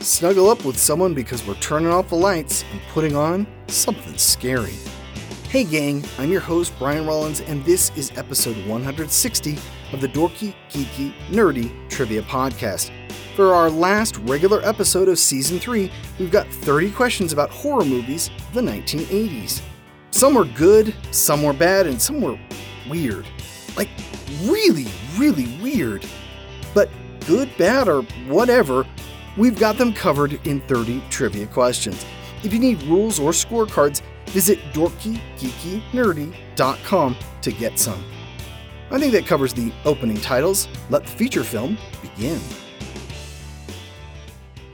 Snuggle up with someone because we're turning off the lights and putting on something scary. Hey, gang, I'm your host, Brian Rollins, and this is episode 160 of the Dorky, Geeky, Nerdy Trivia Podcast. For our last regular episode of season 3, we've got 30 questions about horror movies of the 1980s. Some were good, some were bad, and some were weird. Like, really, really weird. But good, bad, or whatever, we've got them covered in 30 trivia questions. If you need rules or scorecards, visit dorkygeekynerdy.com to get some. I think that covers the opening titles. Let the feature film begin.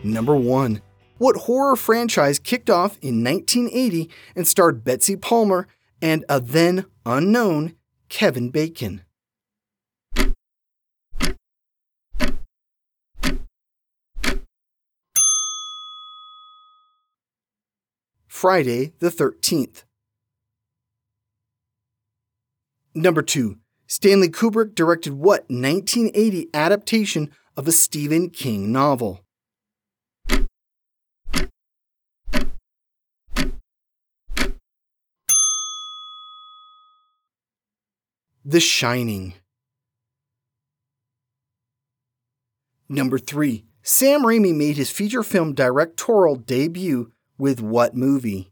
Number 1. What horror franchise kicked off in 1980 and starred Betsy Palmer and a then unknown Kevin Bacon? Friday the 13th. Number 2. Stanley Kubrick directed what 1980 adaptation of a Stephen King novel? The Shining. Number 3. Sam Raimi made his feature film directorial debut with what movie?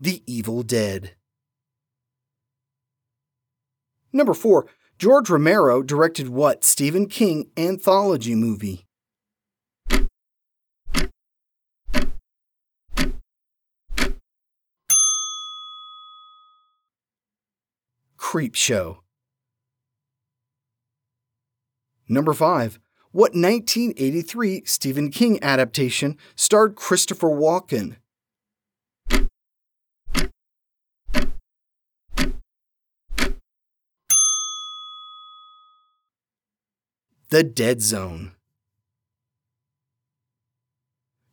The Evil Dead. Number 4. George Romero directed what Stephen King anthology movie? Creep Show. Number 5. What 1983 Stephen King adaptation starred Christopher Walken? The Dead Zone.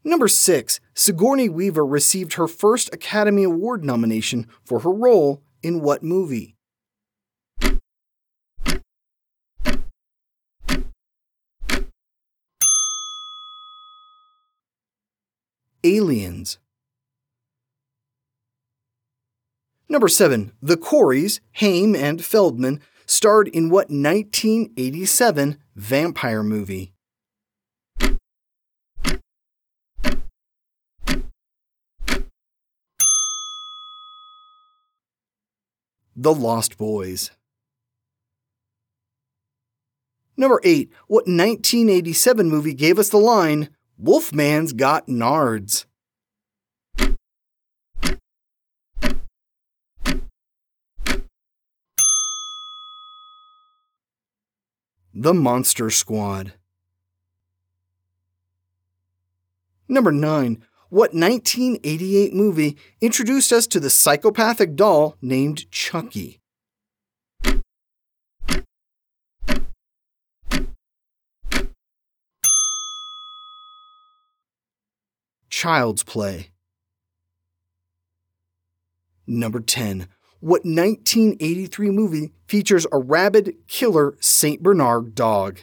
Number 6. Sigourney Weaver received her first Academy Award nomination for her role in what movie? Aliens. Number 7. The Coreys, Haim and Feldman, starred in what 1987 vampire movie? The Lost Boys. Number 8. What 1987 movie gave us the line, Wolfman's got nards. The Monster Squad. Number 9. What 1988 movie introduced us to the psychopathic doll named Chucky? Child's Play. Number 10. What 1983 movie features a rabid killer St. Bernard dog?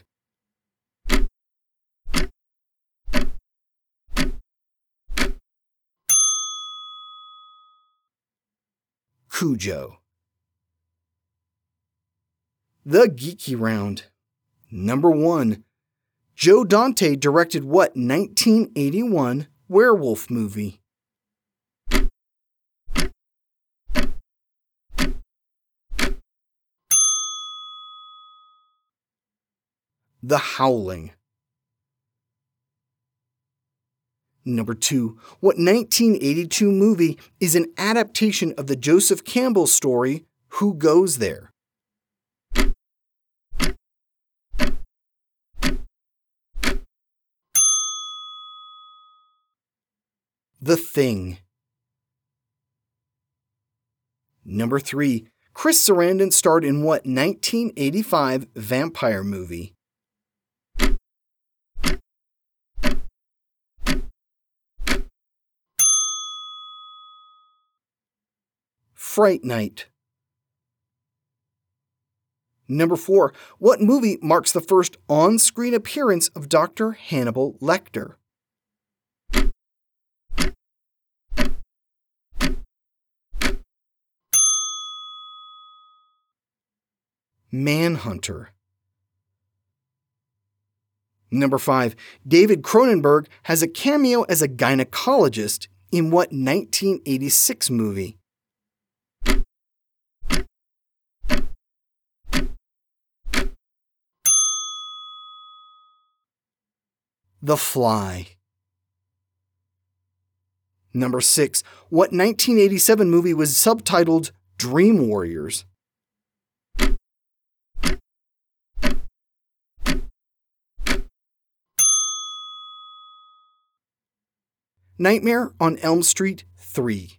Cujo. The Geeky Round. Number 1. Joe Dante directed what 1981 werewolf movie. The Howling. Number 2. What 1982 movie is an adaptation of the Joseph Campbell story Who Goes There? The Thing. Number 3. Chris Sarandon starred in what 1985 vampire movie? Fright Night. Number 4. What movie marks the first on screen appearance of Dr. Hannibal Lecter? Manhunter. Number 5. David Cronenberg has a cameo as a gynecologist in what 1986 movie? The Fly. Number 6. What 1987 movie was subtitled Dream Warriors? Nightmare on Elm Street 3.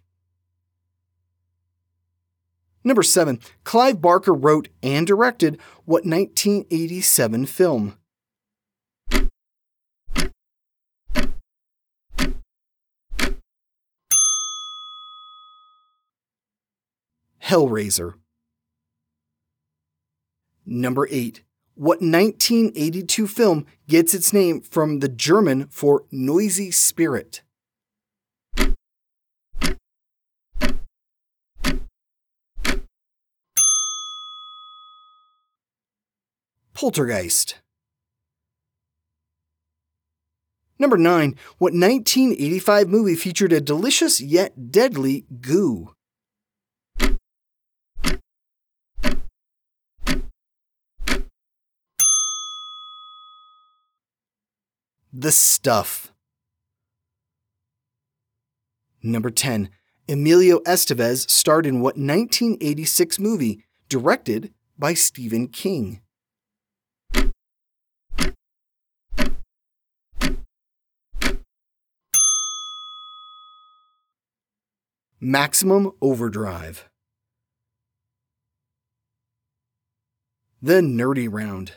Number 7. Clive Barker wrote and directed what 1987 film? Hellraiser. Number 8. What 1982 film gets its name from the German for noisy spirit? Poltergeist. Number 9. What 1985 movie featured a delicious yet deadly goo? The Stuff. Number 10. Emilio Estevez starred in what 1986 movie directed by Stephen King? Maximum Overdrive. The Nerdy Round.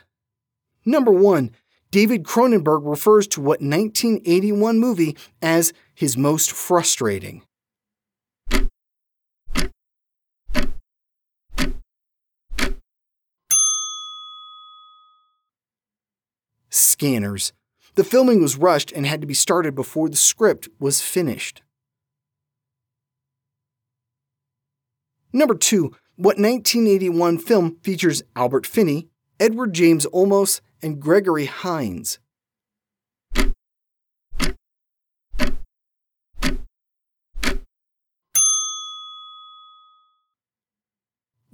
Number 1. David Cronenberg refers to what 1981 movie as his most frustrating. Scanners. The filming was rushed and had to be started before the script was finished. Number 2. What 1981 film features Albert Finney, Edward James Olmos, and Gregory Hines?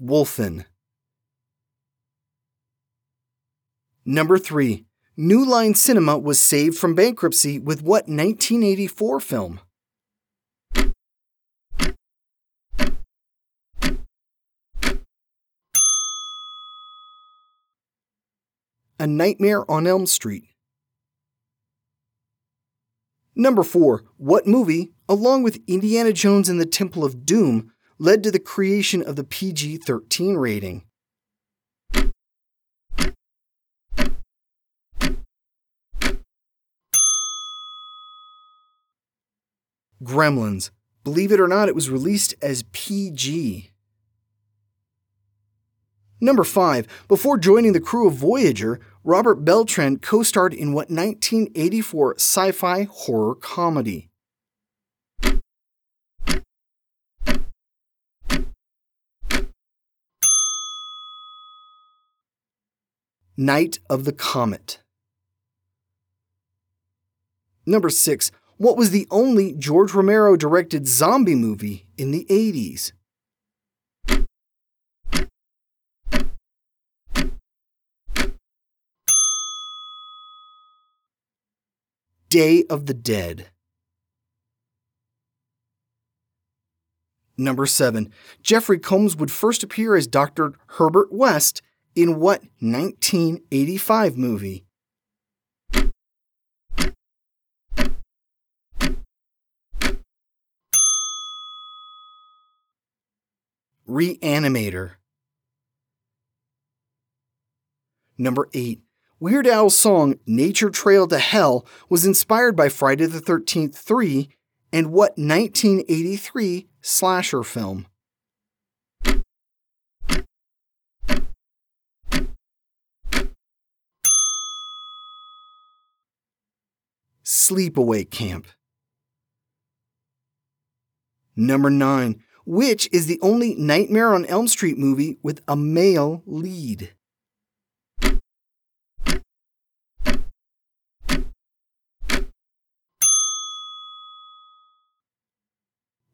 Wolfen. Number 3. New Line Cinema was saved from bankruptcy with what 1984 film? A Nightmare on Elm Street. Number 4. What movie, along with Indiana Jones and the Temple of Doom, led to the creation of the PG 13 rating? Gremlins. Believe it or not, it was released as PG. Number 5. Before joining the crew of Voyager, Robert Beltran co starred in what 1984 sci fi horror comedy? Night of the Comet. Number 6. What was the only George Romero directed zombie movie in the 80s? Day of the Dead. Number 7. Jeffrey Combs would first appear as Dr. Herbert West in what 1985 movie? Reanimator. Number 8. Weird Al's song Nature Trail to Hell was inspired by Friday the 13th 3 and what 1983 slasher film? Sleepaway Camp. Number 9. Which is the only Nightmare on Elm Street movie with a male lead?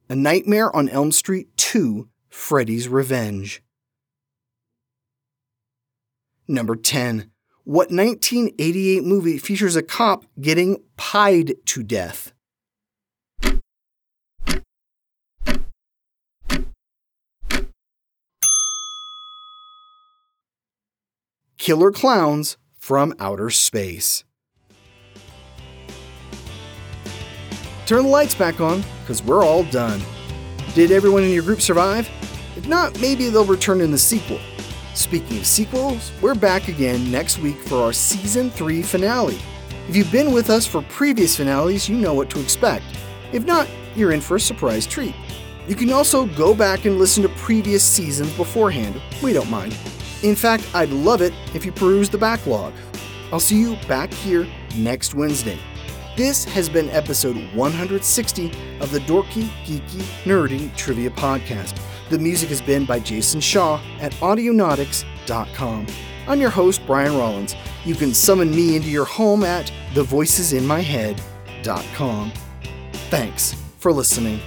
A Nightmare on Elm Street 2 Freddy's Revenge. Number 10. What 1988 movie features a cop getting pied to death? Killer Klowns from Outer Space. Turn the lights back on, because we're all done. Did everyone in your group survive? If not, maybe they'll return in the sequel. Speaking of sequels, we're back again next week for our Season 3 finale. If you've been with us for previous finales, you know what to expect. If not, you're in for a surprise treat. You can also go back and listen to previous seasons beforehand. We don't mind. In fact, I'd love it if you peruse the backlog. I'll see you back here next Wednesday. This has been episode 160 of the Dorky, Geeky, Nerdy Trivia Podcast. The music has been by Jason Shaw at Audionautix.com. I'm your host, Brian Rollins. You can summon me into your home at thevoicesinmyhead.com. Thanks for listening.